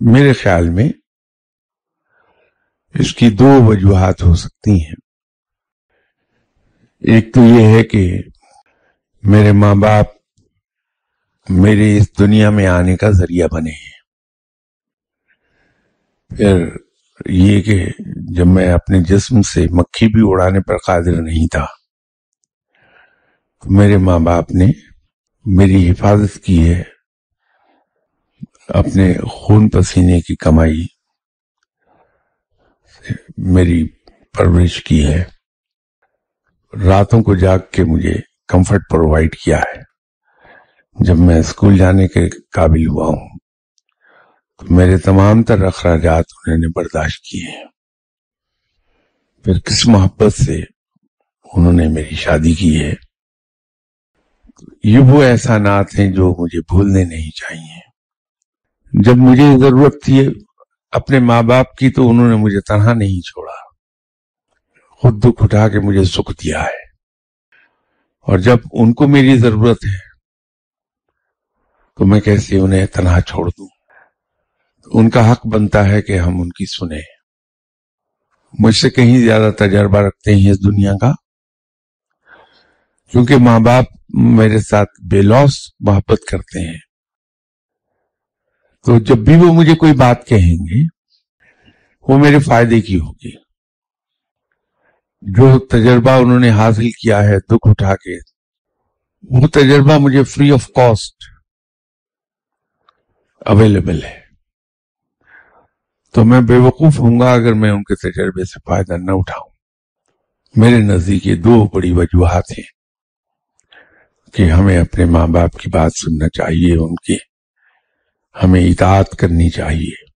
میرے خیال میں اس کی دو وجوہات ہو سکتی ہیں۔ ایک تو یہ ہے کہ میرے ماں باپ میرے اس دنیا میں آنے کا ذریعہ بنے ہیں۔ پھر یہ کہ جب میں اپنے جسم سے مکھی بھی اڑانے پر قادر نہیں تھا تو میرے ماں باپ نے میری حفاظت کی ہے۔ اپنے خون پسینے کی کمائی میری پرورش کی ہے۔ راتوں کو جاگ کے مجھے کمفرٹ پرووائڈ کیا ہے۔ جب میں اسکول جانے کے قابل ہوا ہوں، تو میرے تمام تر اخراجات انہوں نے برداشت کیے۔ ہیں پھر کس محبت سے انہوں نے میری شادی کی ہے۔ یہ وہ احسانات ہیں جو مجھے بھولنے نہیں چاہیے۔ جب مجھے ضرورت تھی اپنے ماں باپ کی تو انہوں نے مجھے تنہا نہیں چھوڑا۔ خود دکھ اٹھا کے مجھے سکھ دیا ہے۔ اور جب ان کو میری ضرورت ہے تو میں کیسے انہیں تنہا چھوڑ دوں؟ ان کا حق بنتا ہے کہ ہم ان کی سنیں۔ مجھ سے کہیں زیادہ تجربہ رکھتے ہیں اس دنیا کا، کیونکہ ماں باپ میرے ساتھ بے لوس محبت کرتے ہیں۔ تو جب بھی وہ مجھے کوئی بات کہیں گے، وہ میرے فائدے کی ہوگی۔ جو تجربہ انہوں نے حاصل کیا ہے، دکھ اٹھا کے، وہ تجربہ مجھے فری آف کاسٹ اویلیبل ہے۔ تو میں بے وقوف ہوں گا اگر میں ان کے تجربے سے فائدہ نہ اٹھاؤں۔ میرے نزدیک یہ دو بڑی وجوہات ہیں کہ ہمیں اپنے ماں باپ کی بات سننا چاہیے، ان کی ہمیں اطاعت کرنی چاہیے۔